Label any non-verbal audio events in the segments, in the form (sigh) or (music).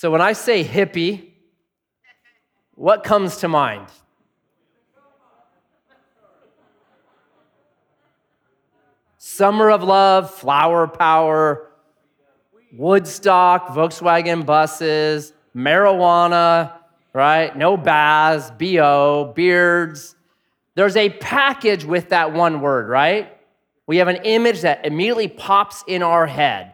So when I say hippie, what comes to mind? Summer of Love, Flower Power, Woodstock, Volkswagen buses, marijuana, right? No baths, BO, beards. There's a package with that one word, right? We have an image that immediately pops in our head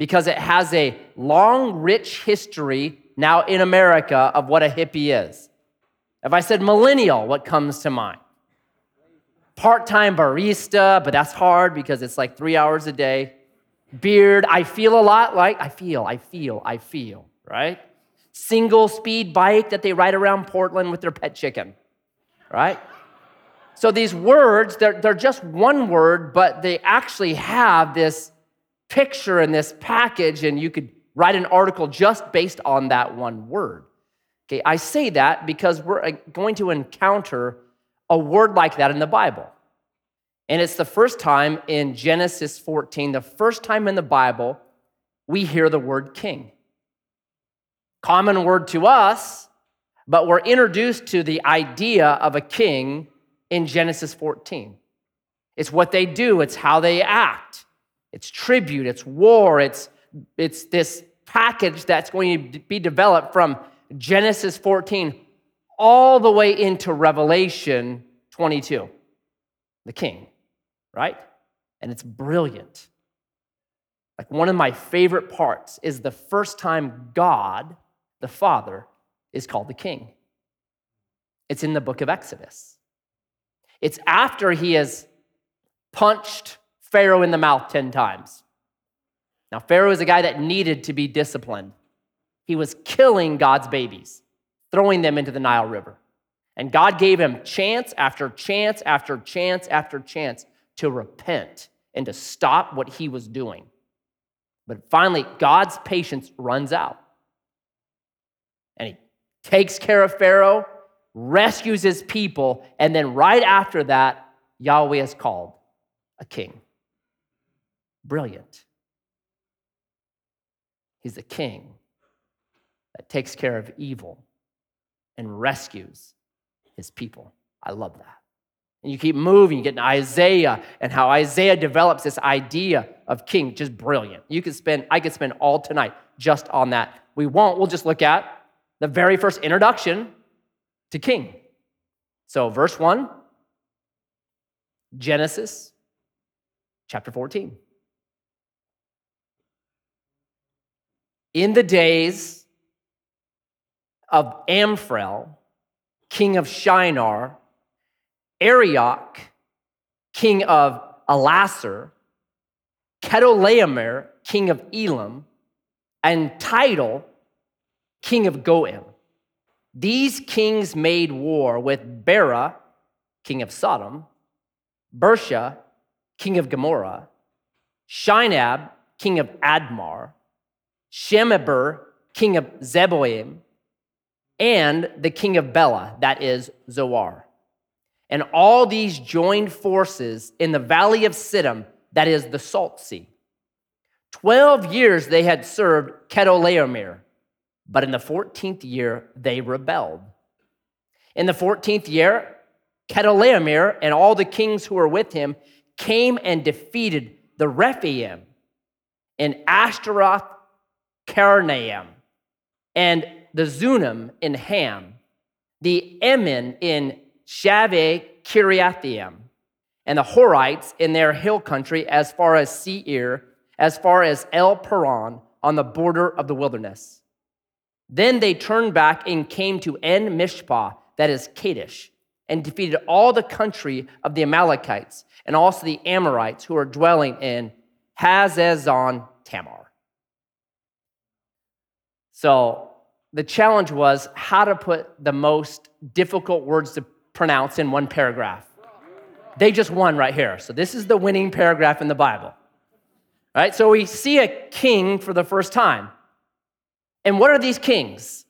because it has a long, rich history now in America of what a hippie is. If I said millennial, what comes to mind? Part time barista, but that's hard because it's like three hours a day. Beard, I feel a lot like, I feel, I feel, I feel, right? Single speed bike that they ride around Portland with their pet chicken, right? So these words, they're, they're just one word, but they actually have this picture and this package, and you could write an article just based on that one word. Okay, I say that because we're uh, going to encounter a word like that in the Bible. And it's the first time in Genesis 14, the first time in the Bible we hear the word king. Common word to us, but we're introduced to the idea of a king in Genesis 14. It's what they do, it's how they act, it's tribute, it's war, it's, it's this package that's going to be developed from Genesis 14 all the way into Revelation 22. The king, right? And it's brilliant. Like one of my favorite parts is the first time God, the Father, is called the king. It's in the book of Exodus. It's after he has punched Pharaoh in the mouth 10 times. Now, Pharaoh is a guy that needed to be disciplined. He was killing God's babies, throwing them into the Nile River. And God gave him chance after chance after chance after chance to repent and to stop what he was doing. But finally, God's patience runs out. And he takes care of Pharaoh, rescues his people, and then right after that, Yahweh is called a king. Brilliant. He's a king that takes care of evil and rescues his people. I love that. And you keep moving, you get in Isaiah and how Isaiah develops this idea of king, just brilliant. You could spend, I could spend all tonight just on that. We won't, we'll just look at the very first introduction to king. So, verse 1, Genesis chapter 14. In the days of Amraphel, king of Shinar, Arioch, king of Ellasar, Chedorlaomer, king of Elam, and Tidal, king of Goim. These kings made war with Bera, king of Sodom, Birsha, king of Gomorrah, Shinab, king of Admah, Shemeber, king of Zeboim, and the king of Bela, that is Zoar. And all these joined forces in the valley of Siddim, that is the Salt Sea. Twelve years they had served Chedorlaomer, but in the 14th year they rebelled. In the 14th year, Chedorlaomer and all the kings who were with him came and defeated the Rephaim and Ashtaroth Karnaim and the Zuzim in Ham, the Emim in Shaveh Kiriathaim, and the Horites in their hill country as far as Seir, as far as El Paran on the border of the wilderness. Then they turned back and came to En Mishpah, that is Kadesh, and defeated all the country of the Amalekites and also the Amorites who are dwelling in Hazazon Tamar. So the challenge was how to put the most difficult words to pronounce in one paragraph. They just won right here. So this is the winning paragraph in the Bible. All right? So we see a king for the first time. And what are these kings?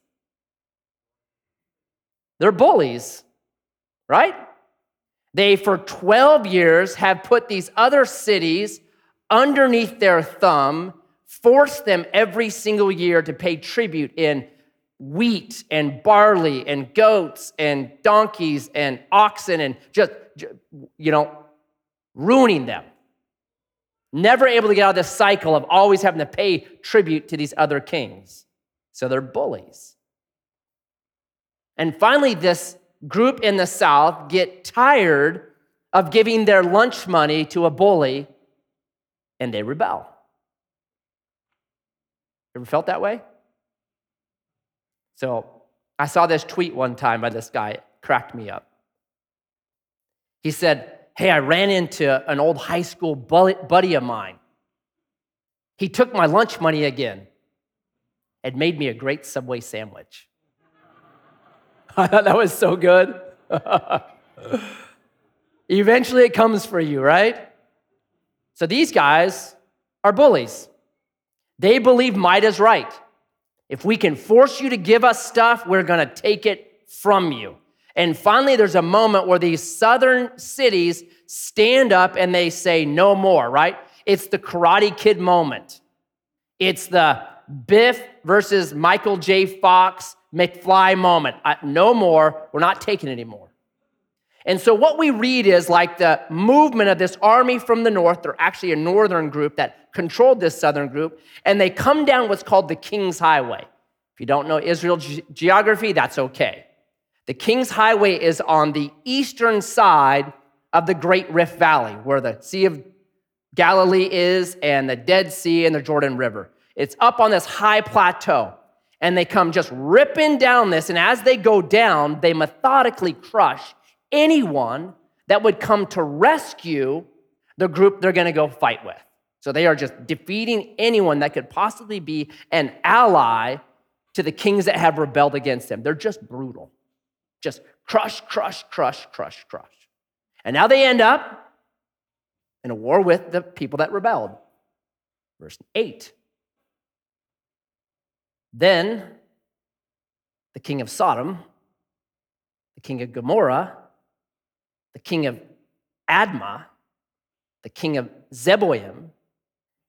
They're bullies, right? They, for 12 years, have put these other cities underneath their thumb, forced them every single year to pay tribute in wheat and barley and goats and donkeys and oxen and just, you know, ruining them. Never able to get out of this cycle of always having to pay tribute to these other kings. So they're bullies. And finally, this group in the South get tired of giving their lunch money to a bully and they rebel. Ever felt that way? So I saw this tweet one time by this guy, it cracked me up. He said, Hey, I ran into an old high school buddy of mine. He took my lunch money again and made me a great Subway sandwich. (laughs) I thought that was so good. (laughs) Eventually it comes for you, right? So these guys are bullies. They believe might is right. If we can force you to give us stuff, we're going to take it from you. And finally, there's a moment where these southern cities stand up and they say, no more, right? It's the Karate Kid moment. It's the Biff versus Michael J. Fox McFly moment. no more. We're not taking anymore. And so, what we read is like the movement of this army from the north. They're actually a northern group that controlled this southern group, and they come down what's called the King's Highway. If you don't know Israel ge- geography, that's okay. The King's Highway is on the eastern side of the Great Rift Valley, where the Sea of Galilee is, and the Dead Sea and the Jordan River. It's up on this high plateau, and they come just ripping down this, and as they go down, they methodically crush anyone that would come to rescue the group they're going to go fight with. So they are just defeating anyone that could possibly be an ally to the kings that have rebelled against them. They're just brutal. Just crush, crush, crush, crush, crush. And now they end up in a war with the people that rebelled. Verse 8. Then the king of Sodom, the king of Gomorrah, the king of Admah, the king of Zeboim,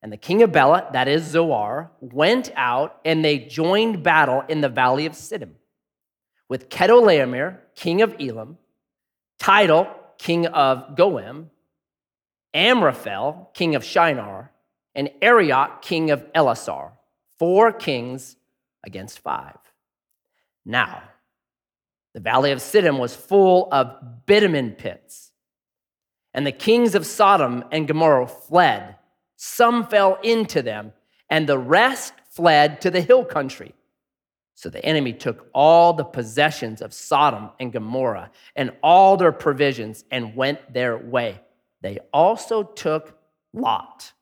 and the king of Bela, that is Zoar, went out and they joined battle in the valley of Siddim with Chedorlaomer, king of Elam, Tidal, king of Goim, Amraphel, king of Shinar, and Arioch, king of Ellasar, four kings against five. Now, the valley of Siddim was full of bitumen pits. And the kings of Sodom and Gomorrah fled. Some fell into them, and the rest fled to the hill country. So the enemy took all the possessions of Sodom and Gomorrah and all their provisions and went their way. They also took Lot,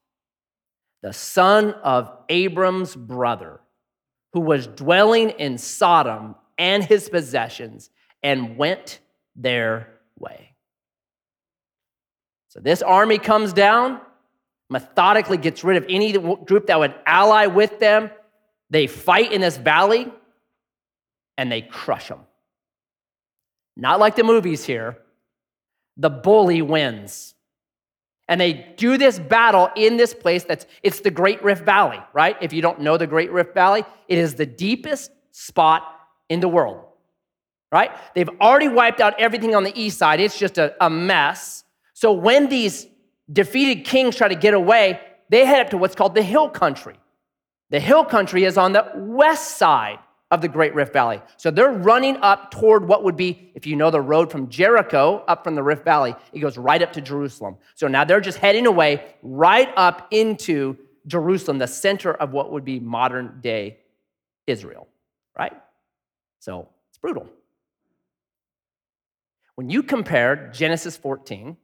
the son of Abram's brother, who was dwelling in Sodom and his possessions and went their way. So this army comes down, methodically gets rid of any group that would ally with them. They fight in this valley and they crush them. Not like the movies here. The bully wins. And they do this battle in this place that's it's the Great Rift Valley, right? If you don't know the Great Rift Valley, it is the deepest spot in the world, right? They've already wiped out everything on the east side. It's just a, a mess. So when these defeated kings try to get away, they head up to what's called the hill country. The hill country is on the west side of the Great Rift Valley. So they're running up toward what would be, if you know the road from Jericho up from the Rift Valley, it goes right up to Jerusalem. So now they're just heading away right up into Jerusalem, the center of what would be modern day Israel, right? So it's brutal. When you compare Genesis 14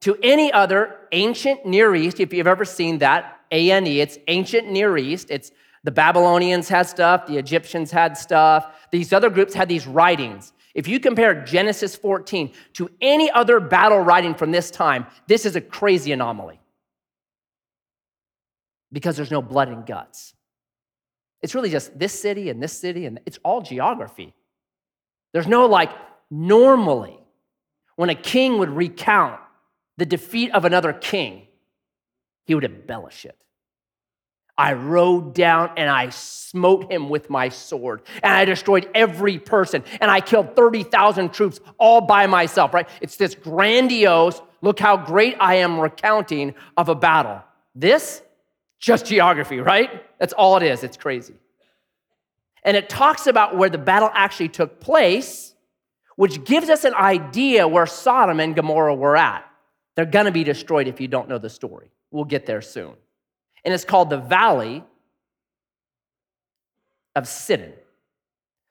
to any other ancient Near East, if you've ever seen that, ANE, it's ancient Near East. It's the Babylonians had stuff, the Egyptians had stuff, these other groups had these writings. If you compare Genesis 14 to any other battle writing from this time, this is a crazy anomaly because there's no blood and guts. It's really just this city and this city, and it's all geography. There's no like, normally, when a king would recount the defeat of another king, he would embellish it. I rode down and I smote him with my sword. And I destroyed every person. And I killed 30,000 troops all by myself, right? It's this grandiose, look how great I am recounting of a battle. This, just geography, right? That's all it is. It's crazy. And it talks about where the battle actually took place, which gives us an idea where Sodom and Gomorrah were at. They're going to be destroyed if you don't know the story. We'll get there soon. And it's called the Valley of Siddim.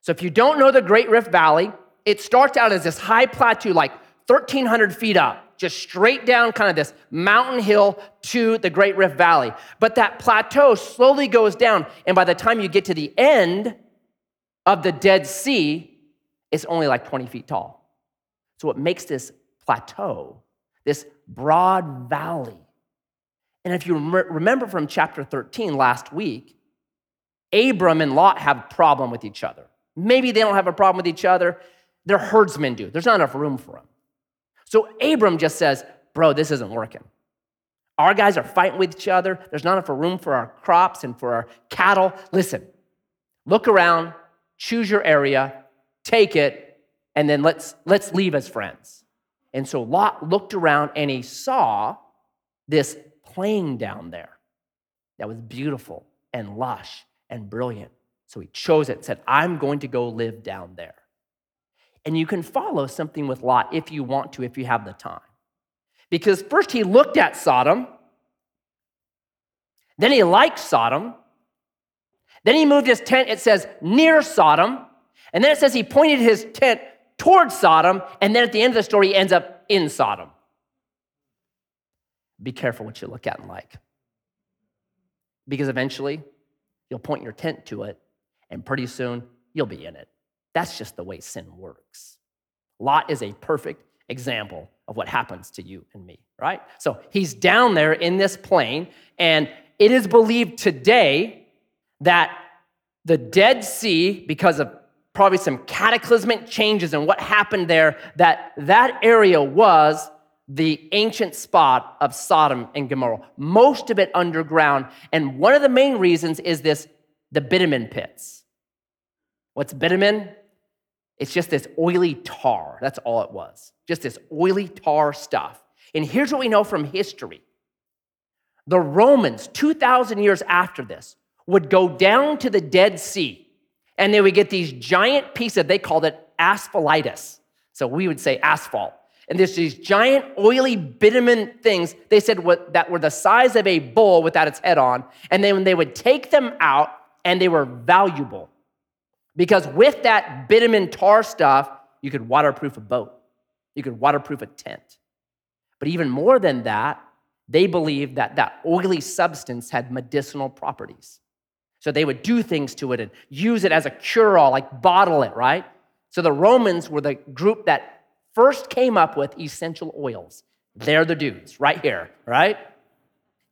So if you don't know the Great Rift Valley, it starts out as this high plateau, like 1,300 feet up, just straight down kind of this mountain hill to the Great Rift Valley. But that plateau slowly goes down. And by the time you get to the end of the Dead Sea, it's only like 20 feet tall. So, what makes this plateau, this broad valley, and if you remember from chapter 13 last week, Abram and Lot have a problem with each other. Maybe they don't have a problem with each other. Their herdsmen do. There's not enough room for them. So Abram just says, Bro, this isn't working. Our guys are fighting with each other. There's not enough room for our crops and for our cattle. Listen, look around, choose your area, take it, and then let's, let's leave as friends. And so Lot looked around and he saw this plain down there that was beautiful and lush and brilliant. So he chose it and said, I'm going to go live down there. And you can follow something with Lot if you want to, if you have the time. Because first he looked at Sodom, then he liked Sodom, then he moved his tent, it says near Sodom, and then it says he pointed his tent towards Sodom, and then at the end of the story, he ends up in Sodom. Be careful what you look at and like. Because eventually, you'll point your tent to it, and pretty soon, you'll be in it. That's just the way sin works. Lot is a perfect example of what happens to you and me, right? So he's down there in this plain, and it is believed today that the Dead Sea, because of probably some cataclysmic changes and what happened there, that that area was the ancient spot of Sodom and Gomorrah, most of it underground. And one of the main reasons is this the bitumen pits. What's bitumen? It's just this oily tar. That's all it was. Just this oily tar stuff. And here's what we know from history the Romans, 2,000 years after this, would go down to the Dead Sea and they would get these giant pieces, they called it asphaltites. So we would say asphalt and there's these giant oily bitumen things they said what, that were the size of a bull without its head on and then when they would take them out and they were valuable because with that bitumen tar stuff you could waterproof a boat you could waterproof a tent but even more than that they believed that that oily substance had medicinal properties so they would do things to it and use it as a cure-all like bottle it right so the romans were the group that first came up with essential oils. They're the dudes right here, right?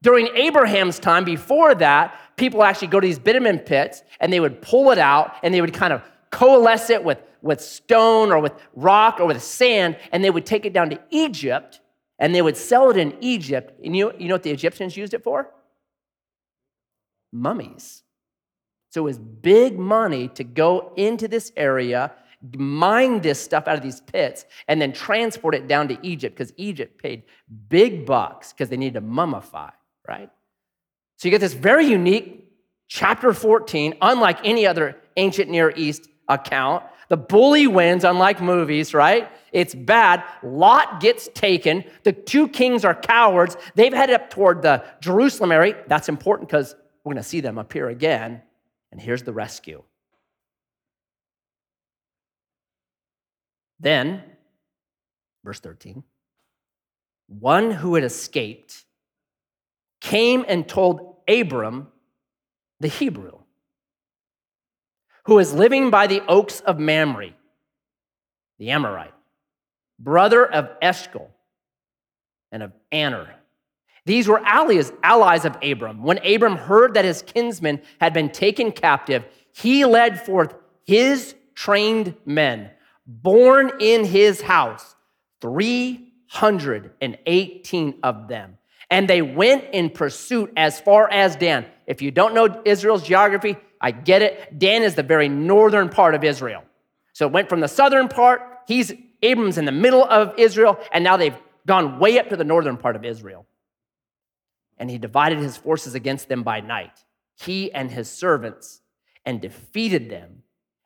During Abraham's time, before that, people actually go to these bitumen pits and they would pull it out and they would kind of coalesce it with, with stone or with rock or with sand and they would take it down to Egypt and they would sell it in Egypt. And you, you know what the Egyptians used it for? Mummies. So it was big money to go into this area mine this stuff out of these pits, and then transport it down to Egypt because Egypt paid big bucks because they needed to mummify, right? So you get this very unique chapter 14, unlike any other ancient Near East account. The bully wins, unlike movies, right? It's bad. Lot gets taken. The two kings are cowards. They've headed up toward the Jerusalem area. That's important because we're going to see them appear again. And here's the rescue Then, verse 13, one who had escaped came and told Abram, the Hebrew, who was living by the oaks of Mamre, the Amorite, brother of Eshcol and of Aner. These were allies, allies of Abram. When Abram heard that his kinsmen had been taken captive, he led forth his trained men born in his house, 318 of them. And they went in pursuit as far as Dan. If you don't know Israel's geography, I get it. Dan is the very northern part of Israel. So it went from the southern part, he's Abram's in the middle of Israel, and now they've gone way up to the northern part of Israel. And he divided his forces against them by night, he and his servants, and defeated them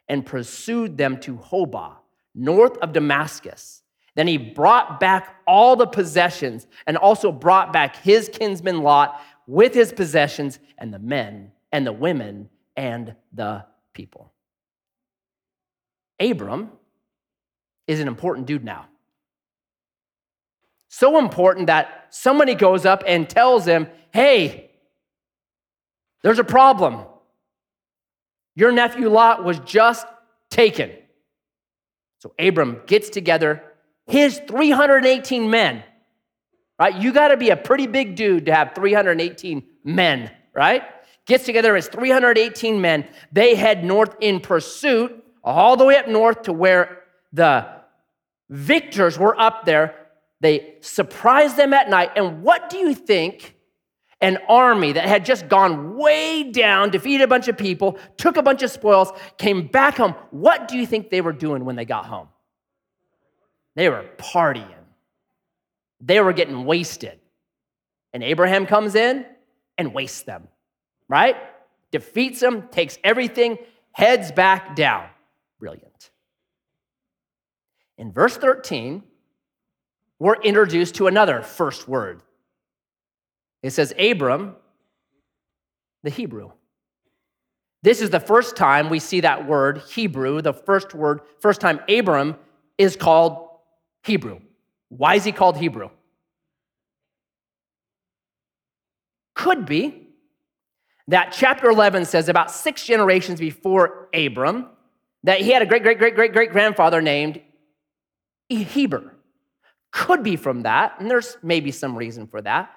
and pursued them to Hobah, north of Damascus. Then he brought back all the possessions and also brought back his kinsman Lot with his possessions and the men and the women and the people. Abram is an important dude now. So important that somebody goes up and tells him, hey, there's a problem. Your nephew Lot was just taken. So Abram gets together his 318 men, right? You got to be a pretty big dude to have 318 men, right? Gets together his 318 men. They head north in pursuit all the way up north to where the victors were up there. They surprised them at night. And what do you think an army that had just gone way down, defeated a bunch of people, took a bunch of spoils, came back home? What do you think they were doing when they got home? They were partying, they were getting wasted. And Abraham comes in and wastes them, right? Defeats them, takes everything, heads back down. Brilliant. In verse 13, we're introduced to another first word. It says, Abram, the Hebrew. This is the first time we see that word, Hebrew, the first word, first time Abram is called Hebrew. Why is he called Hebrew? Could be that chapter 11 says about six generations before Abram, that he had a great, great, great, great, great grandfather named Heber. Could be from that, and there's maybe some reason for that.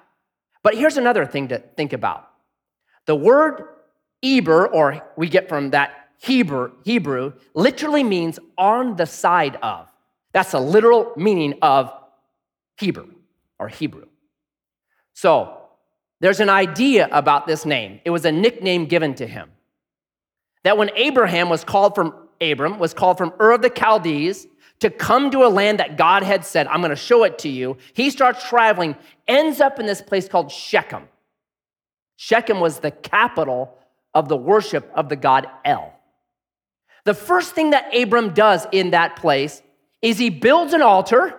But here's another thing to think about. The word Eber, or we get from that Hebrew, Hebrew, literally means on the side of. That's a literal meaning of Hebrew or Hebrew. So there's an idea about this name. It was a nickname given to him. That when Abraham was called from Abram, was called from Ur of the Chaldees to come to a land that God had said, I'm going to show it to you. He starts traveling, ends up in this place called Shechem. Shechem was the capital of the worship of the god El. The first thing that Abram does in that place is he builds an altar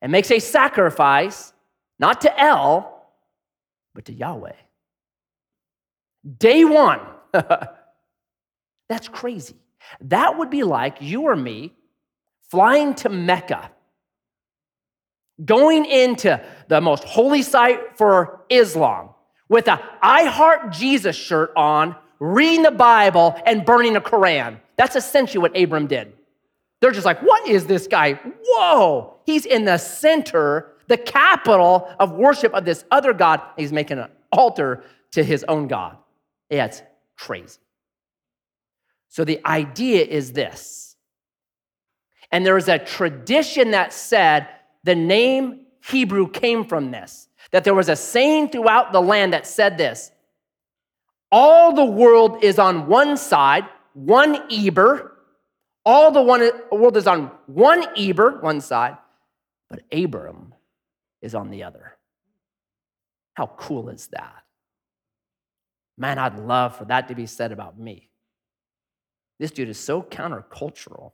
and makes a sacrifice, not to El, but to Yahweh. Day one. (laughs) That's crazy. That would be like you or me flying to Mecca, going into the most holy site for Islam with a I Heart Jesus shirt on, reading the Bible, and burning a Quran. That's essentially what Abram did. They're just like, what is this guy? Whoa, he's in the center, the capital of worship of this other God. He's making an altar to his own God. Yeah, it's crazy. So the idea is this. And there was a tradition that said the name Hebrew came from this, that there was a saying throughout the land that said this all the world is on one side, one Eber, all the one, world is on one Eber, one side, but Abram is on the other. How cool is that? Man, I'd love for that to be said about me. This dude is so countercultural.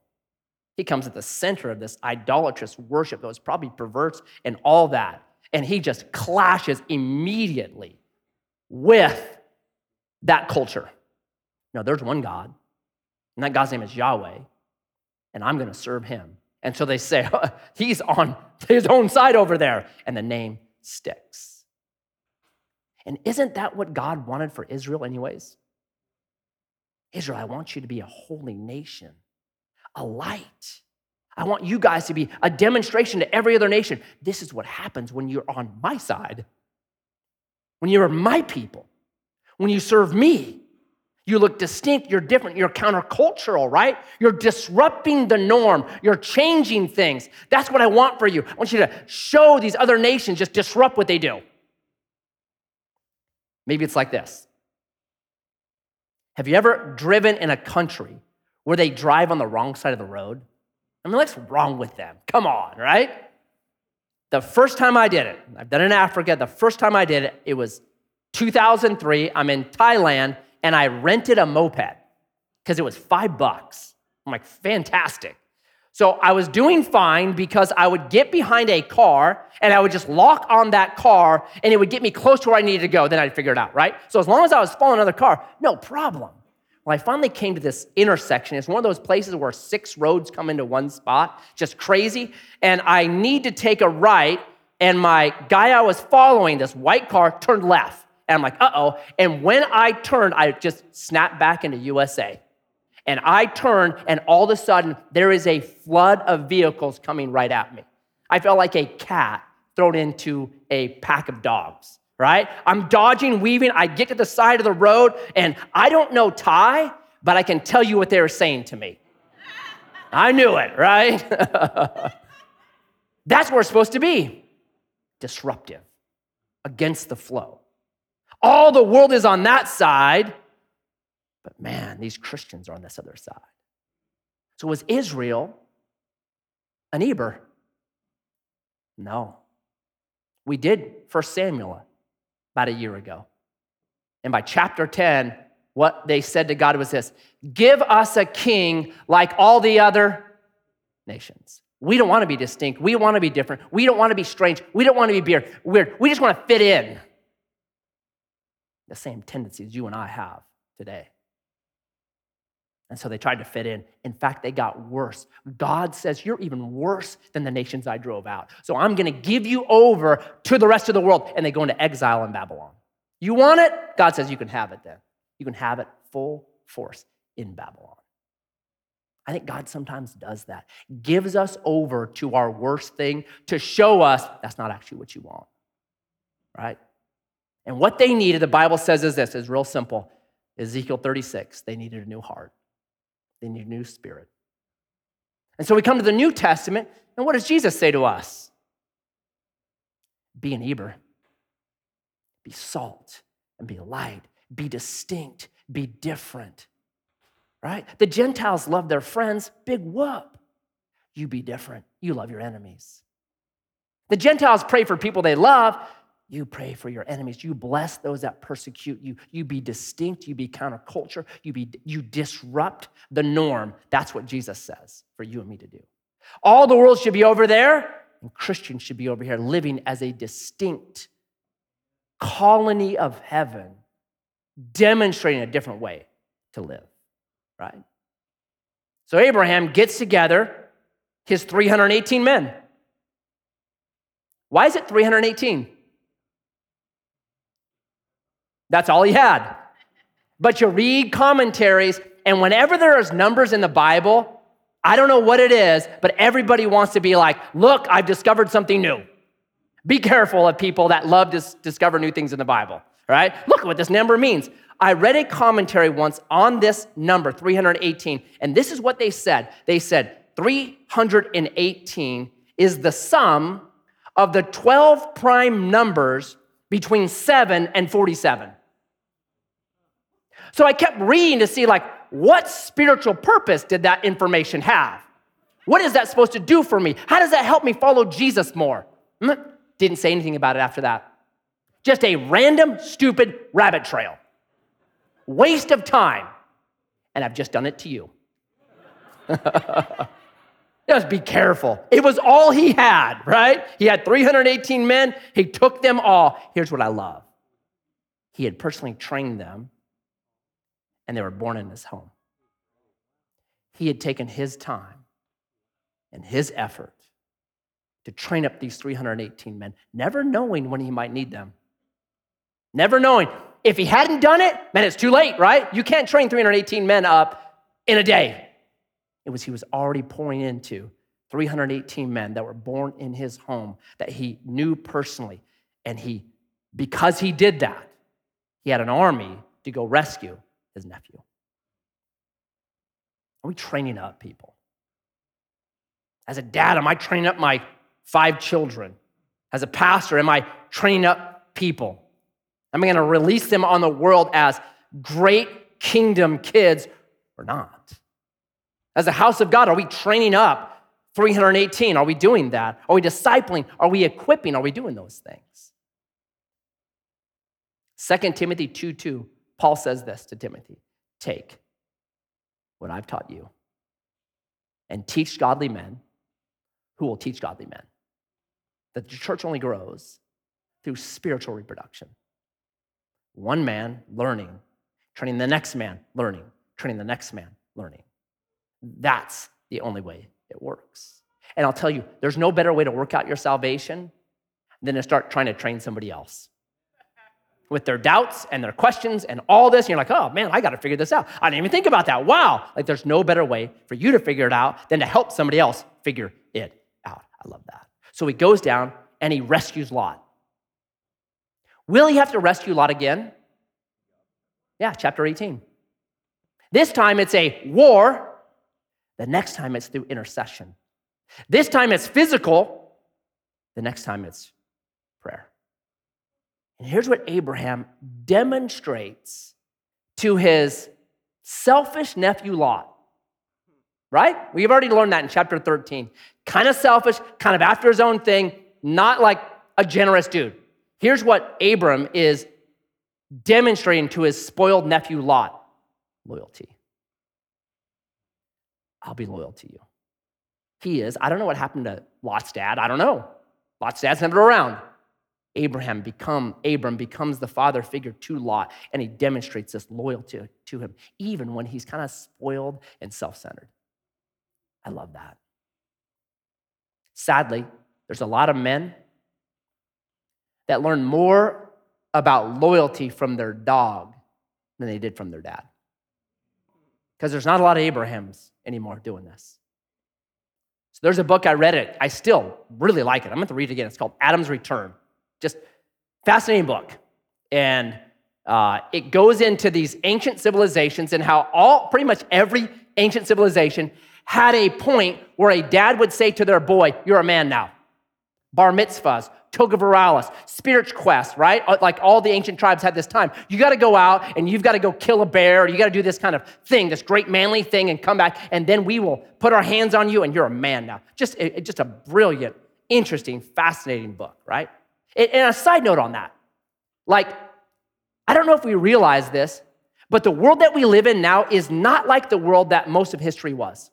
He comes at the center of this idolatrous worship that was probably perverse and all that. And he just clashes immediately with that culture. No, there's one God, and that God's name is Yahweh and I'm going to serve him. And so they say, (laughs) he's on his own side over there. And the name sticks. And isn't that what God wanted for Israel, anyways? Israel, I want you to be a holy nation, a light. I want you guys to be a demonstration to every other nation. This is what happens when you're on my side, when you're my people, when you serve me. You look distinct, you're different, you're countercultural, right? You're disrupting the norm, you're changing things. That's what I want for you. I want you to show these other nations, just disrupt what they do. Maybe it's like this Have you ever driven in a country where they drive on the wrong side of the road? I mean, what's wrong with them? Come on, right? The first time I did it, I've done it in Africa. The first time I did it, it was 2003. I'm in Thailand and I rented a moped because it was five bucks. I'm like, fantastic. So I was doing fine because I would get behind a car and I would just lock on that car and it would get me close to where I needed to go. Then I'd figure it out, right? So as long as I was following another car, no problem. Well, I finally came to this intersection. It's one of those places where six roads come into one spot, just crazy. And I need to take a right, and my guy I was following, this white car, turned left. And I'm like, uh oh. And when I turned, I just snapped back into USA. And I turned, and all of a sudden, there is a flood of vehicles coming right at me. I felt like a cat thrown into a pack of dogs right? I'm dodging, weaving. I get to the side of the road, and I don't know Thai, but I can tell you what they were saying to me. I knew it, right? (laughs) That's where we're supposed to be disruptive, against the flow. All the world is on that side, but man, these Christians are on this other side. So was Israel an Eber? No. We did First Samuel about a year ago. And by chapter 10, what they said to God was this Give us a king like all the other nations. We don't want to be distinct. We want to be different. We don't want to be strange. We don't want to be weird. We just want to fit in. The same tendencies you and I have today. And so they tried to fit in. In fact, they got worse. God says, You're even worse than the nations I drove out. So I'm going to give you over to the rest of the world. And they go into exile in Babylon. You want it? God says, You can have it then. You can have it full force in Babylon. I think God sometimes does that, gives us over to our worst thing to show us that's not actually what you want, right? And what they needed, the Bible says, is this is real simple. Ezekiel 36, they needed a new heart. They need a new spirit. And so we come to the New Testament, and what does Jesus say to us? Be an Eber, be salt, and be light, be distinct, be different. Right? The Gentiles love their friends, big whoop. You be different. You love your enemies. The Gentiles pray for people they love. You pray for your enemies. You bless those that persecute you. You be distinct. You be counterculture. You, be, you disrupt the norm. That's what Jesus says for you and me to do. All the world should be over there, and Christians should be over here living as a distinct colony of heaven, demonstrating a different way to live, right? So Abraham gets together his 318 men. Why is it 318? That's all he had. But you read commentaries, and whenever there's numbers in the Bible, I don't know what it is, but everybody wants to be like, look, I've discovered something new. Be careful of people that love to discover new things in the Bible, right? Look at what this number means. I read a commentary once on this number, 318, and this is what they said. They said 318 is the sum of the 12 prime numbers between 7 and 47. So I kept reading to see, like, what spiritual purpose did that information have? What is that supposed to do for me? How does that help me follow Jesus more? Hmm? Didn't say anything about it after that. Just a random, stupid rabbit trail. Waste of time. And I've just done it to you. (laughs) Just be careful. It was all he had, right? He had 318 men. He took them all. Here's what I love he had personally trained them, and they were born in his home. He had taken his time and his effort to train up these 318 men, never knowing when he might need them. Never knowing. If he hadn't done it, man, it's too late, right? You can't train 318 men up in a day. It was he was already pouring into 318 men that were born in his home that he knew personally. And he, because he did that, he had an army to go rescue his nephew? Are we training up people? As a dad, am I training up my five children? As a pastor, am I training up people? Am I going to release them on the world as great kingdom kids or not? As a house of God, are we training up 318? Are we doing that? Are we discipling? Are we equipping? Are we doing those things? 2 Timothy 2 2, Paul says this to Timothy Take what I've taught you and teach godly men who will teach godly men. That the church only grows through spiritual reproduction. One man learning, training the next man learning, training the next man learning. That's the only way it works. And I'll tell you, there's no better way to work out your salvation than to start trying to train somebody else with their doubts and their questions and all this. And you're like, oh man, I got to figure this out. I didn't even think about that. Wow. Like, there's no better way for you to figure it out than to help somebody else figure it out. I love that. So he goes down and he rescues Lot. Will he have to rescue Lot again? Yeah, chapter 18. This time it's a war. The next time it's through intercession. This time it's physical. The next time it's prayer. And here's what Abraham demonstrates to his selfish nephew Lot. Right? We've already learned that in chapter 13. Kind of selfish, kind of after his own thing, not like a generous dude. Here's what Abram is demonstrating to his spoiled nephew Lot loyalty. I'll be loyal to you. He is. I don't know what happened to Lot's dad. I don't know. Lot's dad's never around. Abraham become Abram becomes the father figure to Lot, and he demonstrates this loyalty to him, even when he's kind of spoiled and self-centered. I love that. Sadly, there's a lot of men that learn more about loyalty from their dog than they did from their dad. Because there's not a lot of Abrahams anymore doing this. So there's a book I read it. I still really like it. I'm going to read it again. It's called Adam's Return. Just fascinating book. And uh, it goes into these ancient civilizations and how all pretty much every ancient civilization had a point where a dad would say to their boy, You're a man now. Bar mitzvahs, toga virilis, spirit quest, right? Uh, like all the ancient tribes had this time. You got to go out and you've got to go kill a bear. You got to do this kind of thing, this great manly thing, and come back, and then we will put our hands on you, and you're a man now. Just, just a brilliant, interesting, fascinating book, right? And a side note on that, like, I don't know if we realize this, but the world that we live in now is not like the world that most of history was.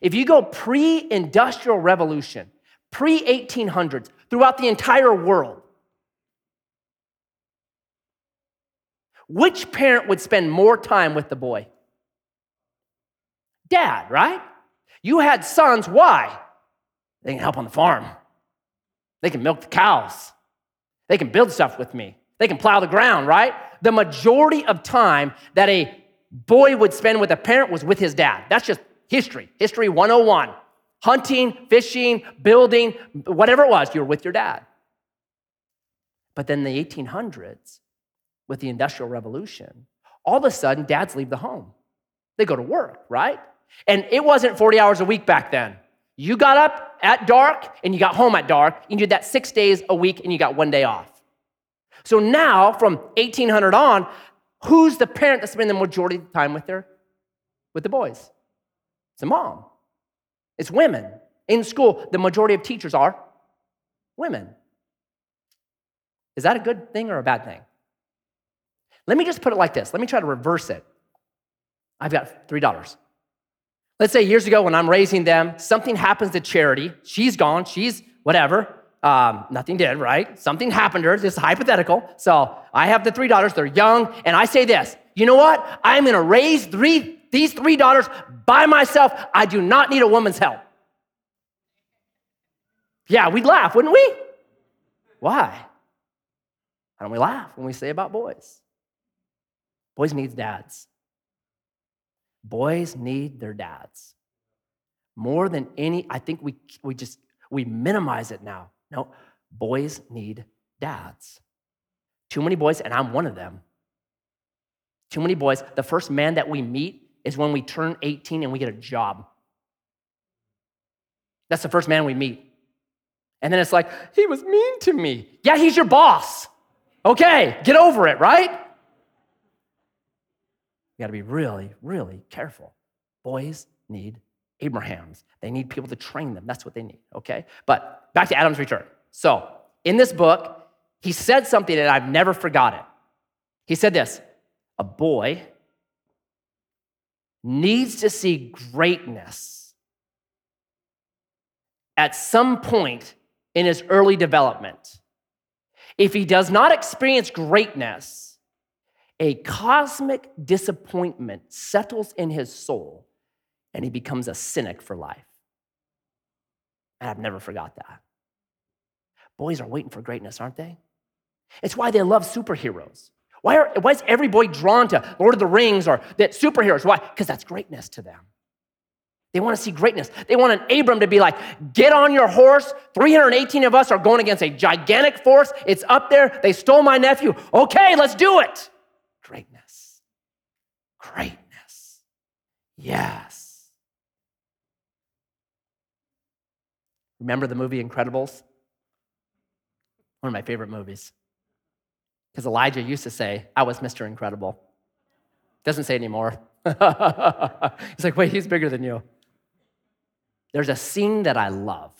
If you go pre industrial revolution, pre 1800s, throughout the entire world, which parent would spend more time with the boy? Dad, right? You had sons. Why? They can help on the farm. They can milk the cows. They can build stuff with me. They can plow the ground, right? The majority of time that a boy would spend with a parent was with his dad. That's just history, history 101. Hunting, fishing, building, whatever it was, you were with your dad. But then the 1800s, with the Industrial Revolution, all of a sudden, dads leave the home. They go to work, right? And it wasn't 40 hours a week back then. You got up at dark and you got home at dark. And you did that six days a week and you got one day off. So now, from 1800 on, who's the parent that's spending the majority of the time with their with the boys? It's the mom. It's women. In school, the majority of teachers are women. Is that a good thing or a bad thing? Let me just put it like this. Let me try to reverse it. I've got $3. Let's say years ago when I'm raising them, something happens to Charity. She's gone. She's whatever. Um, nothing did, right? Something happened to her. This is hypothetical. So I have the three daughters. They're young. And I say this you know what? I'm going to raise three, these three daughters by myself. I do not need a woman's help. Yeah, we'd laugh, wouldn't we? Why? Why don't we laugh when we say about boys? Boys need dads. Boys need their dads. More than any, I think we, we just, we minimize it now. No, boys need dads. Too many boys, and I'm one of them. Too many boys. The first man that we meet is when we turn 18 and we get a job. That's the first man we meet. And then it's like, he was mean to me. Yeah, he's your boss. Okay, get over it, right? You gotta be really, really careful. Boys need Abrahams. They need people to train them. That's what they need, okay? But back to Adam's return. So, in this book, he said something that I've never forgotten. He said this a boy needs to see greatness at some point in his early development. If he does not experience greatness, a cosmic disappointment settles in his soul and he becomes a cynic for life. And I've never forgot that. Boys are waiting for greatness, aren't they? It's why they love superheroes. Why, are, why is every boy drawn to Lord of the Rings or that superheroes? Why? Because that's greatness to them. They want to see greatness. They want an Abram to be like, get on your horse. 318 of us are going against a gigantic force. It's up there. They stole my nephew. Okay, let's do it. Greatness. Greatness. Yes. Remember the movie Incredibles? One of my favorite movies. Because Elijah used to say, I was Mr. Incredible. Doesn't say anymore. (laughs) he's like, wait, he's bigger than you. There's a scene that I love.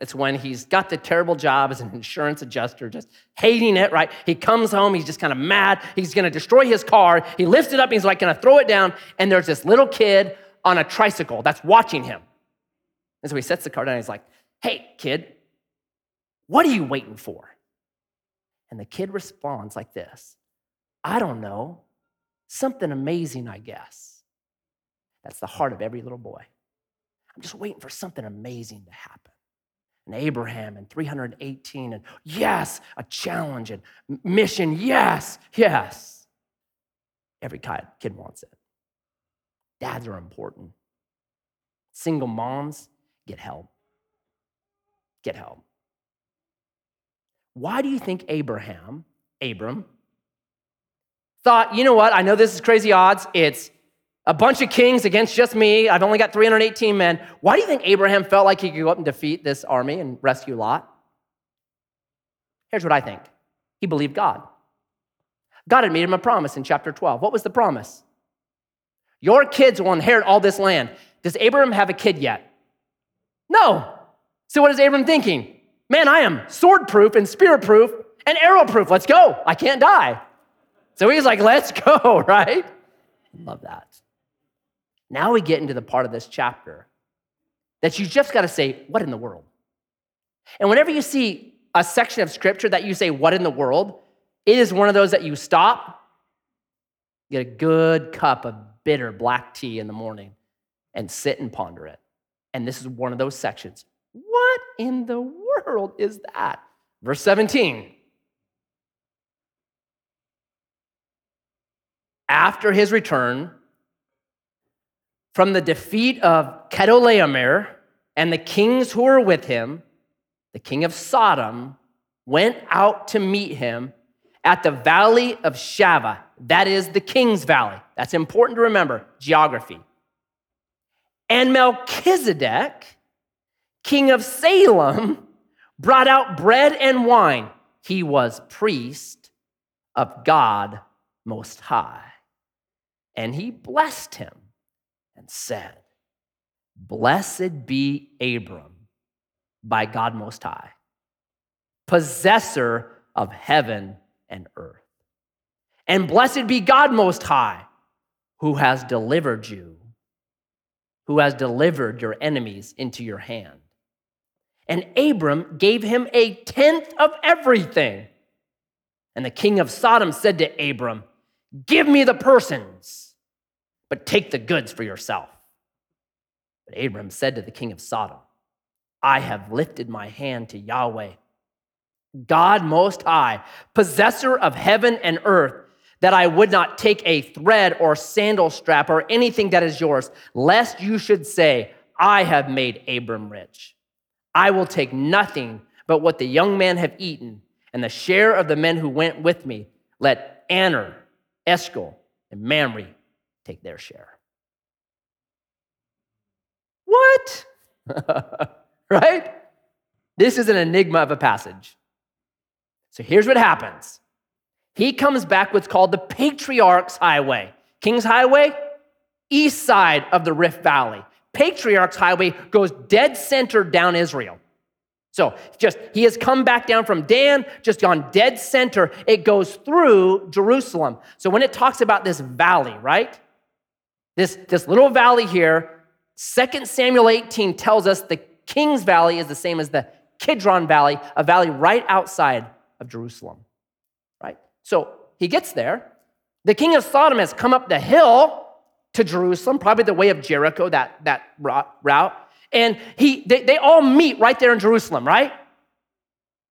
It's when he's got the terrible job as an insurance adjuster, just hating it, right? He comes home, he's just kind of mad. He's gonna destroy his car. He lifts it up, he's like gonna throw it down, and there's this little kid on a tricycle that's watching him. And so he sets the car down, he's like, hey, kid, what are you waiting for? And the kid responds like this I don't know, something amazing, I guess. That's the heart of every little boy. I'm just waiting for something amazing to happen. And Abraham and 318, and yes, a challenge and mission, yes, yes. Every kid wants it. Dads are important. Single moms, get help. Get help. Why do you think Abraham, Abram, thought, you know what, I know this is crazy odds. It's a bunch of kings against just me. I've only got 318 men. Why do you think Abraham felt like he could go up and defeat this army and rescue Lot? Here's what I think he believed God. God had made him a promise in chapter 12. What was the promise? Your kids will inherit all this land. Does Abraham have a kid yet? No. So what is Abram thinking? Man, I am sword proof and spear proof and arrow proof. Let's go. I can't die. So he's like, let's (laughs) go, right? Love that. Now we get into the part of this chapter that you just got to say, what in the world? And whenever you see a section of scripture that you say, what in the world, it is one of those that you stop, get a good cup of bitter black tea in the morning, and sit and ponder it. And this is one of those sections. What in the world is that? Verse 17. After his return from the defeat of Chedorlaomer and the kings who were with him, the king of Sodom went out to meet him at the valley of Shaveh. That is the king's valley. That's important to remember, geography. And Melchizedek, king of Salem, brought out bread and wine. He was priest of God Most High. And he blessed him and said, Blessed be Abram by God Most High, possessor of heaven and earth. And blessed be God Most High, who has delivered you, who has delivered your enemies into your hand. And Abram gave him a tenth of everything. And the king of Sodom said to Abram, Give me the persons, but take the goods for yourself. But Abram said to the king of Sodom, I have lifted my hand to Yahweh, God Most High, possessor of heaven and earth, that I would not take a thread or sandal strap or anything that is yours, lest you should say, I have made Abram rich. I will take nothing but what the young men have eaten, and the share of the men who went with me. Let Aner, Eshcol, and Mamre take their share. What? (laughs) right? This is an enigma of a passage. So here's what happens he comes back what's called the Patriarch's Highway. King's Highway, east side of the Rift Valley. Patriarch's Highway goes dead center down Israel. So just he has come back down from Dan, just gone dead center. It goes through Jerusalem. So when it talks about this valley, right? This, this little valley here, 2 Samuel 18 tells us the King's Valley is the same as the Kidron Valley, a valley right outside of Jerusalem. Right? So he gets there. The king of Sodom has come up the hill to Jerusalem, probably the way of Jericho, that, that route. And he, they, they all meet right there in Jerusalem, right?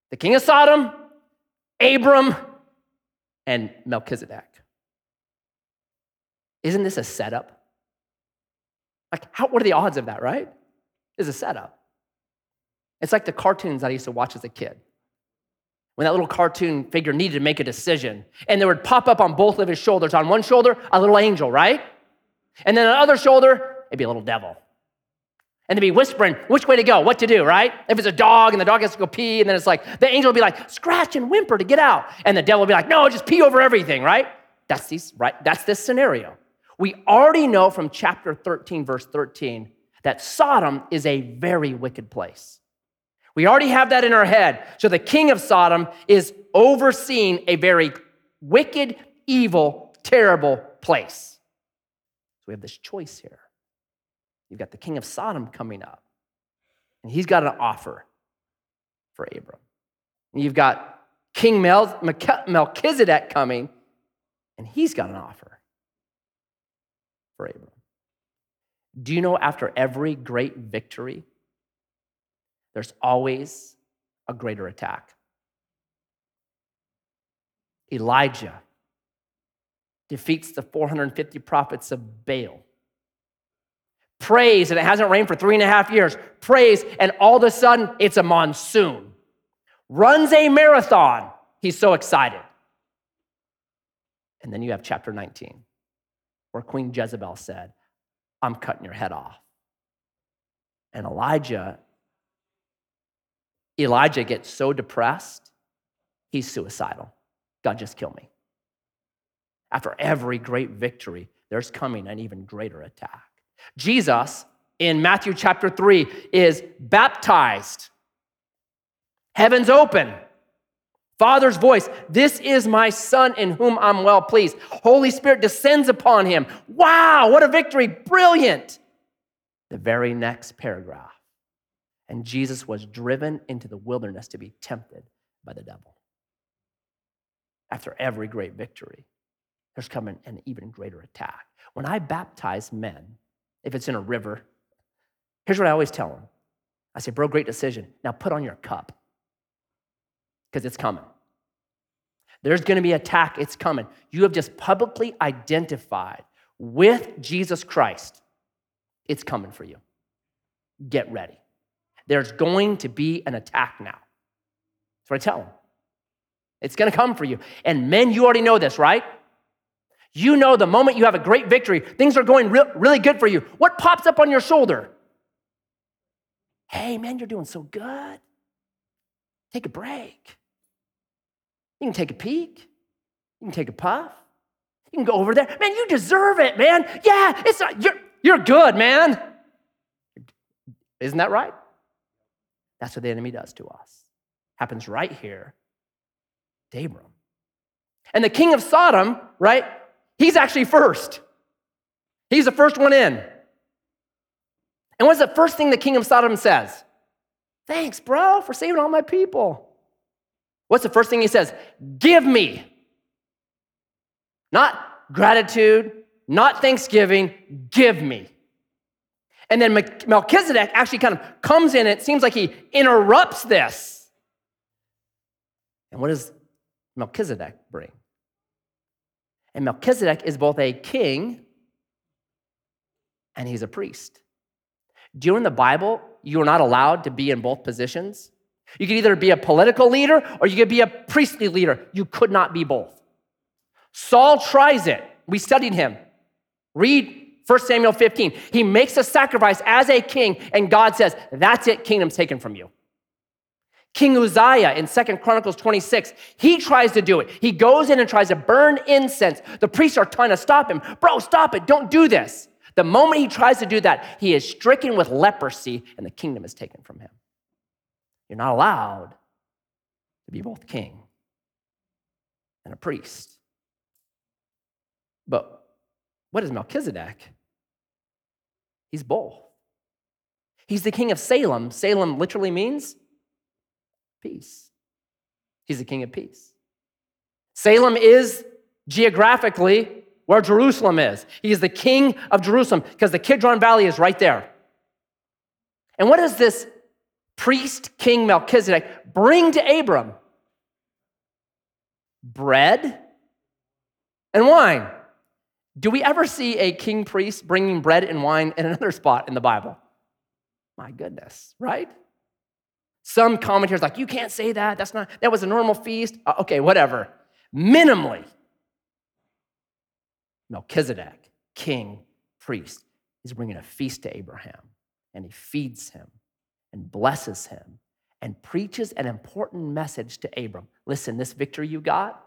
The king of Sodom, Abram, and Melchizedek. Isn't this a setup? Like, how, what are the odds of that, right? It's a setup. It's like the cartoons that I used to watch as a kid. When that little cartoon figure needed to make a decision, and there would pop up on both of his shoulders. On one shoulder, a little angel, right? And then on the other shoulder, it'd be a little devil and they'd be whispering which way to go, what to do, right? If it's a dog and the dog has to go pee, and then it's like the angel will be like, scratch and whimper to get out. And the devil will be like, no, just pee over everything, right? That's these, right? That's this scenario. We already know from chapter 13, verse 13, that Sodom is a very wicked place. We already have that in our head. So the king of Sodom is overseeing a very wicked, evil, terrible place. So we have this choice here. You've got the king of Sodom coming up, and he's got an offer for Abram. And you've got King Melchizedek coming, and he's got an offer for Abram. Do you know after every great victory, there's always a greater attack? Elijah defeats the 450 prophets of Baal Praise, and it hasn't rained for three and a half years, Praise, and all of a sudden it's a monsoon. Runs a marathon. He's so excited. And then you have chapter 19, where Queen Jezebel said, I'm cutting your head off. And Elijah, Elijah gets so depressed, he's suicidal. God, just kill me. After every great victory, there's coming an even greater attack. Jesus in Matthew chapter 3 is baptized. Heaven's open. Father's voice, this is my son in whom I'm well pleased. Holy Spirit descends upon him. Wow, what a victory! Brilliant. The very next paragraph. And Jesus was driven into the wilderness to be tempted by the devil. After every great victory, there's coming an even greater attack. When I baptize men, if it's in a river. Here's what I always tell them I say, bro, great decision. Now put on your cup because it's coming. There's going to be attack, it's coming. You have just publicly identified with Jesus Christ. It's coming for you. Get ready. There's going to be an attack now. That's what I tell them. It's going to come for you. And men, you already know this, right? You know the moment you have a great victory, things are going re- really good for you. What pops up on your shoulder? Hey, man, you're doing so good. Take a break. You can take a peek. You can take a puff. You can go over there. Man, you deserve it, man. Yeah, it's not, you're, you're good, man. Isn't that right? That's what the enemy does to us. Happens right here to Abram. And the king of Sodom, right? He's actually first. He's the first one in. And what's the first thing the king of Sodom says? Thanks, bro, for saving all my people. What's the first thing he says? Give me. Not gratitude, not thanksgiving, give me. And then Melchizedek actually kind of comes in, it seems like he interrupts this. And what does Melchizedek bring? And Melchizedek is both a king and he's a priest. In the Bible, you are not allowed to be in both positions? You could either be a political leader or you could be a priestly leader. You could not be both. Saul tries it. We studied him. Read 1 Samuel 15. He makes a sacrifice as a king, and God says, That's it, kingdom's taken from you. King Uzziah in Second Chronicles 26, he tries to do it. He goes in and tries to burn incense. The priests are trying to stop him. Bro, stop it. Don't do this. The moment he tries to do that, he is stricken with leprosy and the kingdom is taken from him. You're not allowed to be both king and a priest. But what is Melchizedek? He's both. He's the king of Salem. Salem literally means peace. He's the king of peace. Salem is geographically where Jerusalem is. He is the king of Jerusalem because the Kidron Valley is right there. And what does this priest king Melchizedek bring to Abram? Bread and wine. Do we ever see a king priest bringing bread and wine in another spot in the Bible? My goodness, right? Some commentators like, you can't say that. That's not, that was a normal feast. Uh, okay, whatever. Minimally, Melchizedek, king, priest, is bringing a feast to Abraham, and he feeds him and blesses him and preaches an important message to Abram. Listen, this victory you got,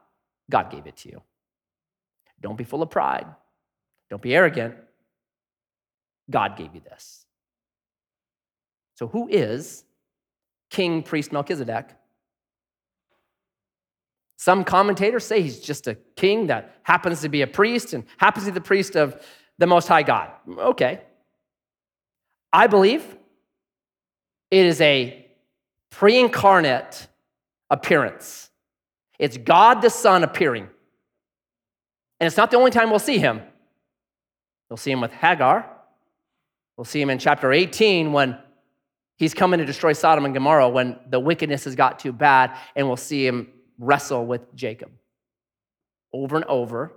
God gave it to you. Don't be full of pride. Don't be arrogant. God gave you this. So, who is King Priest Melchizedek? Some commentators say he's just a king that happens to be a priest and happens to be the priest of the Most High God. Okay. I believe it is a pre incarnate appearance. It's God the Son appearing. And it's not the only time we'll see him. We'll see him with Hagar. We'll see him in chapter 18 when he's coming to destroy Sodom and Gomorrah, when the wickedness has got too bad, and we'll see him wrestle with Jacob over and over.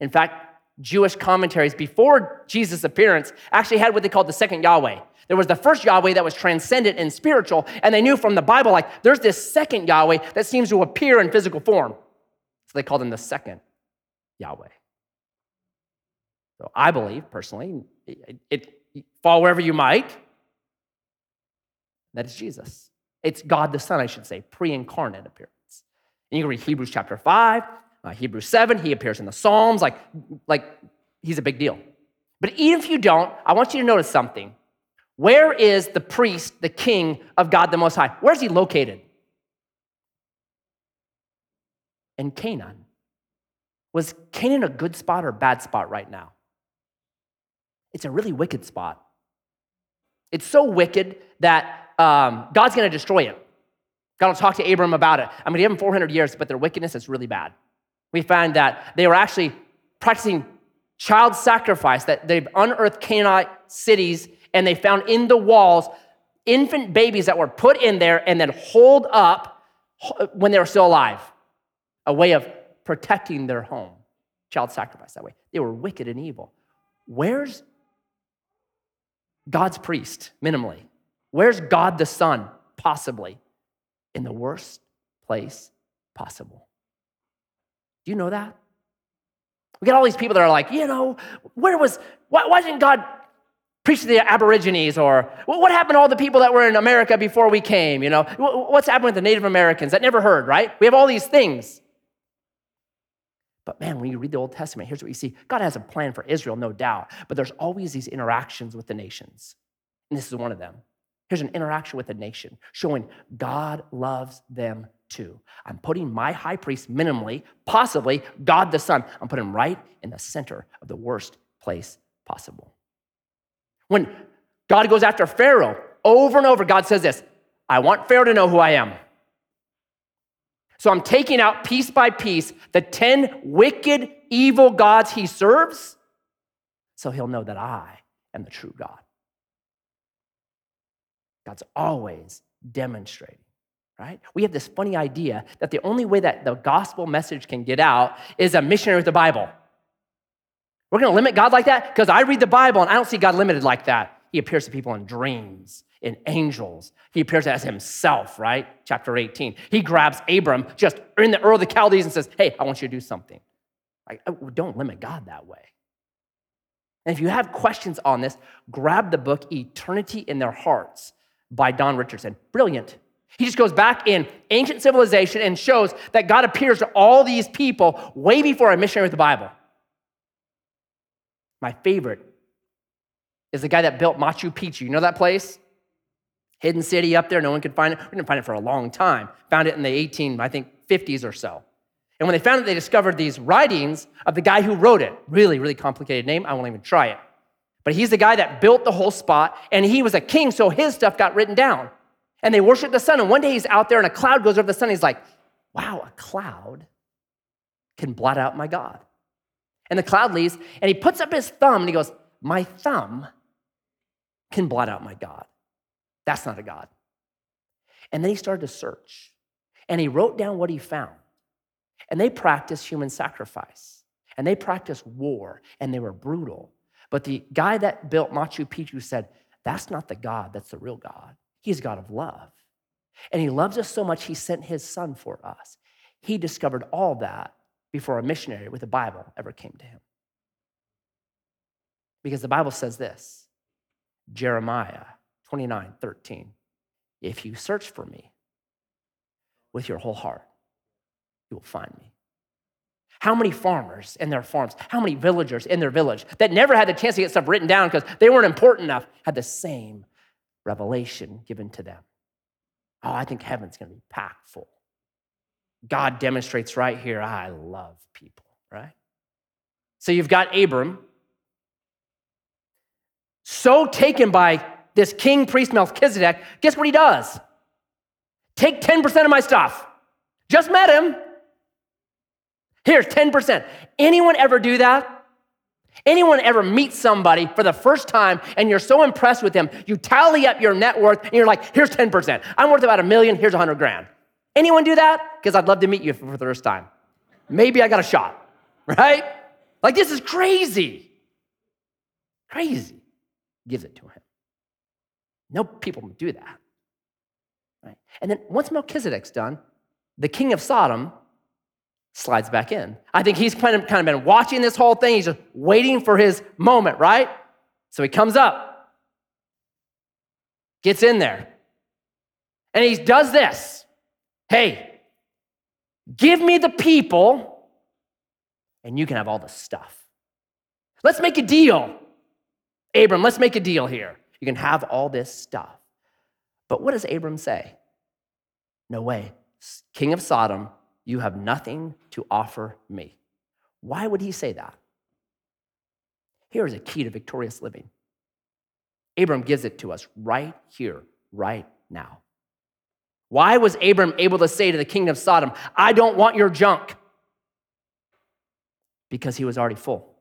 In fact, Jewish commentaries before Jesus' appearance actually had what they called the second Yahweh. There was the first Yahweh that was transcendent and spiritual, and they knew from the Bible, like, there's this second Yahweh that seems to appear in physical form. So they called him the second Yahweh. So I believe, personally, it, it fall wherever you might, that is Jesus. It's God the Son, I should say, pre incarnate appearance. And you can read Hebrews chapter 5, uh, Hebrews 7, he appears in the Psalms, like, like he's a big deal. But even if you don't, I want you to notice something. Where is the priest, the king of God the Most High? Where's he located? In Canaan. Was Canaan a good spot or a bad spot right now? It's a really wicked spot. It's so wicked that um, God's going to destroy it. God will talk to Abram about it. I'm going to give them 400 years, but their wickedness is really bad. We find that they were actually practicing child sacrifice, that they've unearthed Canaanite cities and they found in the walls infant babies that were put in there and then hold up when they were still alive. A way of protecting their home. Child sacrifice that way. They were wicked and evil. Where's God's priest, minimally? Where's God the Son, possibly? in the worst place possible. Do you know that? We got all these people that are like, you know, where was, why, why didn't God preach to the Aborigines? Or what happened to all the people that were in America before we came? You know, what's happened with the Native Americans? That never heard, right? We have all these things. But man, when you read the Old Testament, here's what you see God has a plan for Israel, no doubt, but there's always these interactions with the nations. And this is one of them. Here's an interaction with a nation showing God loves them too. I'm putting my high priest minimally, possibly God the Son, I'm putting him right in the center of the worst place possible. When God goes after Pharaoh over and over, God says this I want Pharaoh to know who I am. So I'm taking out piece by piece the 10 wicked, evil gods he serves, so he'll know that I am the true God. God's always demonstrating, right? We have this funny idea that the only way that the gospel message can get out is a missionary with the Bible. We're going to limit God like that? Because I read the Bible and I don't see God limited like that. He appears to people in dreams, in angels. He appears as himself, right? Chapter 18. He grabs Abram just in the Ur of the Chaldees and says, Hey, I want you to do something. Like, oh, don't limit God that way. And if you have questions on this, grab the book Eternity in Their Hearts by Don Richardson. Brilliant. He just goes back in ancient civilization and shows that God appears to all these people way before a missionary with the Bible. My favorite is the guy that built Machu Picchu. You know that place? Hidden city up there, no one could find it. We didn't find it for a long time. Found it in the 18, I think, 50s or so. And when they found it, they discovered these writings of the guy who wrote it. Really, really complicated name. I won't even try it. But he's the guy that built the whole spot, and he was a king, so his stuff got written down. And they worship the sun. And one day he's out there, and a cloud goes over the sun. He's like, wow, a cloud can blot out my God. And the cloud leaves, and he puts up his thumb, and he goes, My thumb can blot out my God. That's not a God. And then he started to search, and he wrote down what he found. And they practiced human sacrifice, and they practiced war, and they were brutal. But the guy that built Machu Picchu said, That's not the God, that's the real God. He's God of love. And he loves us so much, he sent his son for us. He discovered all that before a missionary with a Bible ever came to him. Because the Bible says this Jeremiah 29 13. If you search for me with your whole heart, you will find me. How many farmers in their farms, how many villagers in their village that never had the chance to get stuff written down because they weren't important enough had the same revelation given to them? Oh, I think heaven's going to be packed full. God demonstrates right here, I love people, right? So you've got Abram, so taken by this king priest Melchizedek, guess what he does? Take 10% of my stuff. Just met him. Here's 10%. Anyone ever do that? Anyone ever meet somebody for the first time and you're so impressed with them, you tally up your net worth and you're like, here's 10%. I'm worth about a million, here's a 100 grand. Anyone do that? Because I'd love to meet you for the first time. Maybe I got a shot, (laughs) right? Like, this is crazy. Crazy. Gives it to him. No people do that. Right? And then once Melchizedek's done, the king of Sodom slides back in. I think he's kind of, kind of been watching this whole thing. He's just waiting for his moment, right? So he comes up, gets in there, and he does this. Hey, give me the people, and you can have all the stuff. Let's make a deal. Abram, let's make a deal here. You can have all this stuff. But what does Abram say? No way. King of Sodom, you have nothing to offer me. Why would he say that? Here is a key to victorious living. Abram gives it to us right here, right now. Why was Abram able to say to the king of Sodom, I don't want your junk? Because he was already full.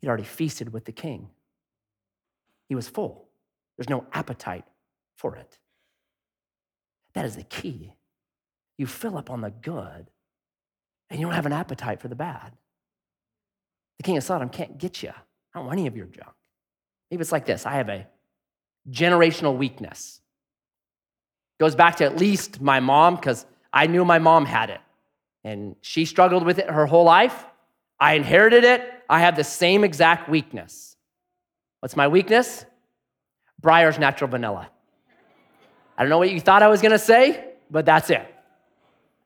He'd already feasted with the king. He was full. There's no appetite for it. That is the key. You fill up on the good, and you don't have an appetite for the bad. The king of Sodom can't get you. I don't want any of your junk. Maybe it's like this I have a generational weakness. Goes back to at least my mom, because I knew my mom had it. And she struggled with it her whole life. I inherited it. I have the same exact weakness. What's my weakness? Breyers natural vanilla. I don't know what you thought I was gonna say, but that's it.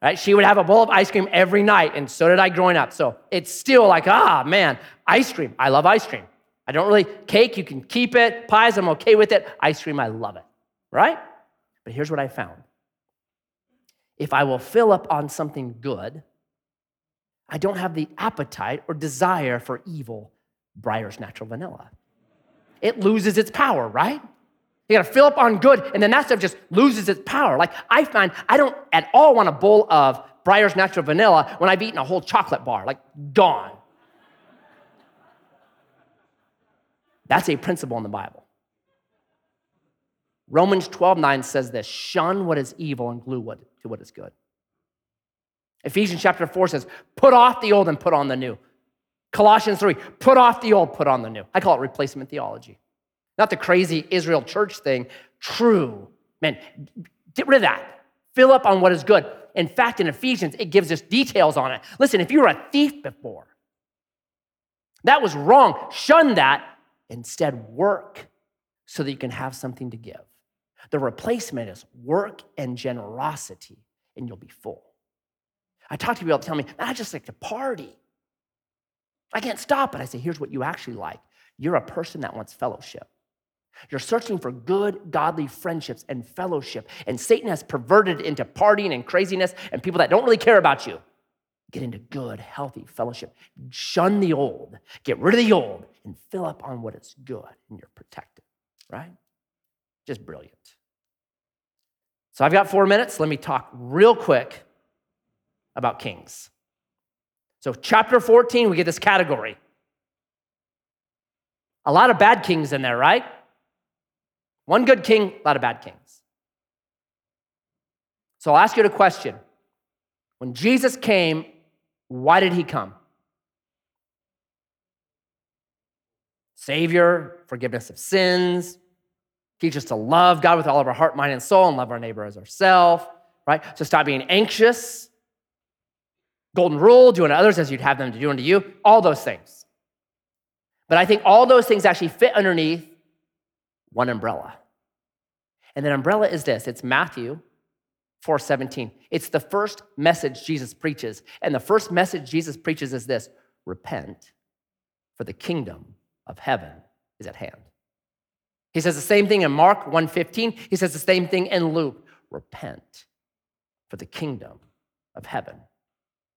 Right? She would have a bowl of ice cream every night, and so did I growing up. So it's still like, ah, man, ice cream. I love ice cream. I don't really, cake, you can keep it. Pies, I'm okay with it. Ice cream, I love it. Right? But here's what I found if I will fill up on something good, I don't have the appetite or desire for evil Breyers natural vanilla. It loses its power, right? You gotta fill up on good, and then that stuff just loses its power. Like I find I don't at all want a bowl of Breyers natural vanilla when I've eaten a whole chocolate bar, like gone. That's a principle in the Bible. Romans 12, 9 says this shun what is evil and glue what, to what is good. Ephesians chapter 4 says, put off the old and put on the new. Colossians 3, put off the old, put on the new. I call it replacement theology. Not the crazy Israel church thing. True. Man, get rid of that. Fill up on what is good. In fact, in Ephesians, it gives us details on it. Listen, if you were a thief before, that was wrong. Shun that. Instead, work so that you can have something to give. The replacement is work and generosity, and you'll be full. I talk to people that tell me, I just like to party. I can't stop it. I say, here's what you actually like you're a person that wants fellowship. You're searching for good, godly friendships and fellowship. And Satan has perverted into partying and craziness and people that don't really care about you. Get into good, healthy fellowship. Shun the old. Get rid of the old and fill up on what is good, and you're protected, right? Just brilliant. So I've got four minutes. Let me talk real quick about kings. So, chapter 14, we get this category. A lot of bad kings in there, right? One good king, a lot of bad kings. So I'll ask you a question. When Jesus came, why did he come? Savior, forgiveness of sins, teach us to love God with all of our heart, mind, and soul, and love our neighbor as ourselves, right? So stop being anxious. Golden rule, do unto others as you'd have them to do unto you, all those things. But I think all those things actually fit underneath one umbrella. And that umbrella is this it's Matthew 4:17. It's the first message Jesus preaches. And the first message Jesus preaches is this: repent, for the kingdom of heaven is at hand. He says the same thing in Mark 1:15. He says the same thing in Luke. Repent, for the kingdom of heaven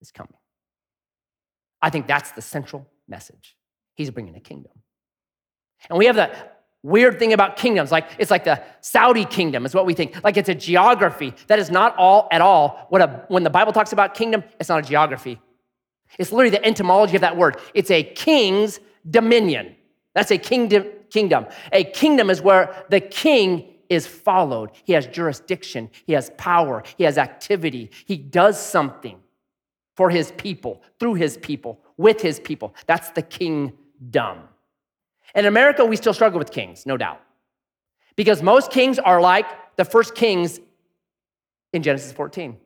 is coming. I think that's the central message. He's bringing a kingdom. And we have the weird thing about kingdoms. Like it's like the saudi kingdom is what we think. Like it's a geography that is not all at all what a, when the bible talks about kingdom it's not a geography. It's literally the etymology of that word. It's a king's dominion. That's a kingdom kingdom. A kingdom is where the king is followed. He has jurisdiction. He has power. He has activity. He does something for his people through his people with his people. That's the kingdom in America, we still struggle with kings, no doubt. Because most kings are like the first kings in Genesis 14.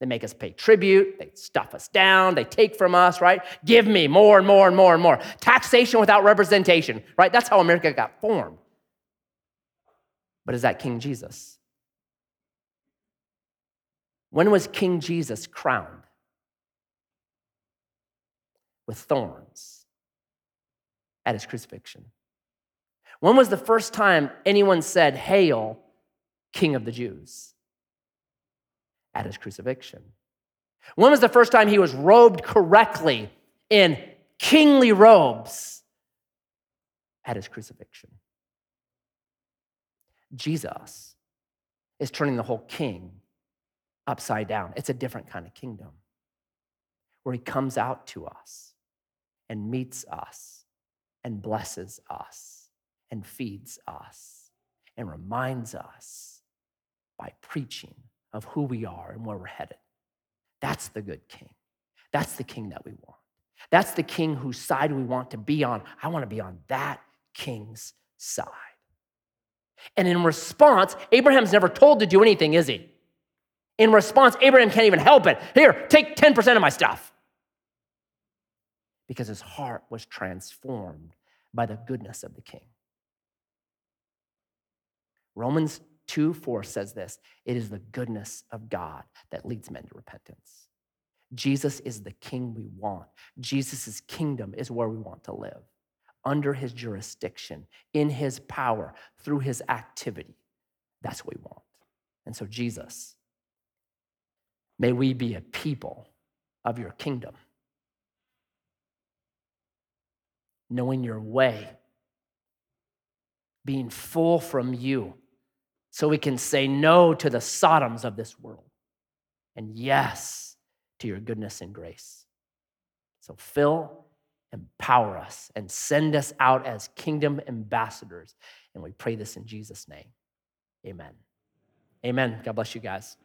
They make us pay tribute, they stuff us down, they take from us, right? Give me more and more and more and more. Taxation without representation, right? That's how America got formed. But is that King Jesus? When was King Jesus crowned? With thorns at his crucifixion. When was the first time anyone said, Hail, King of the Jews? At his crucifixion. When was the first time he was robed correctly in kingly robes? At his crucifixion. Jesus is turning the whole king upside down. It's a different kind of kingdom where he comes out to us and meets us and blesses us and feeds us and reminds us by preaching of who we are and where we're headed. That's the good king. That's the king that we want. That's the king whose side we want to be on. I want to be on that king's side. And in response, Abraham's never told to do anything, is he? In response, Abraham can't even help it. Here, take 10% of my stuff because his heart was transformed by the goodness of the king. Romans 2 4 says this it is the goodness of God that leads men to repentance. Jesus is the king we want. Jesus' kingdom is where we want to live, under his jurisdiction, in his power, through his activity. That's what we want. And so, Jesus, may we be a people of your kingdom. Knowing your way, being full from you, so we can say no to the Sodoms of this world and yes to your goodness and grace. So fill, empower us, and send us out as kingdom ambassadors. And we pray this in Jesus' name. Amen. Amen. God bless you guys.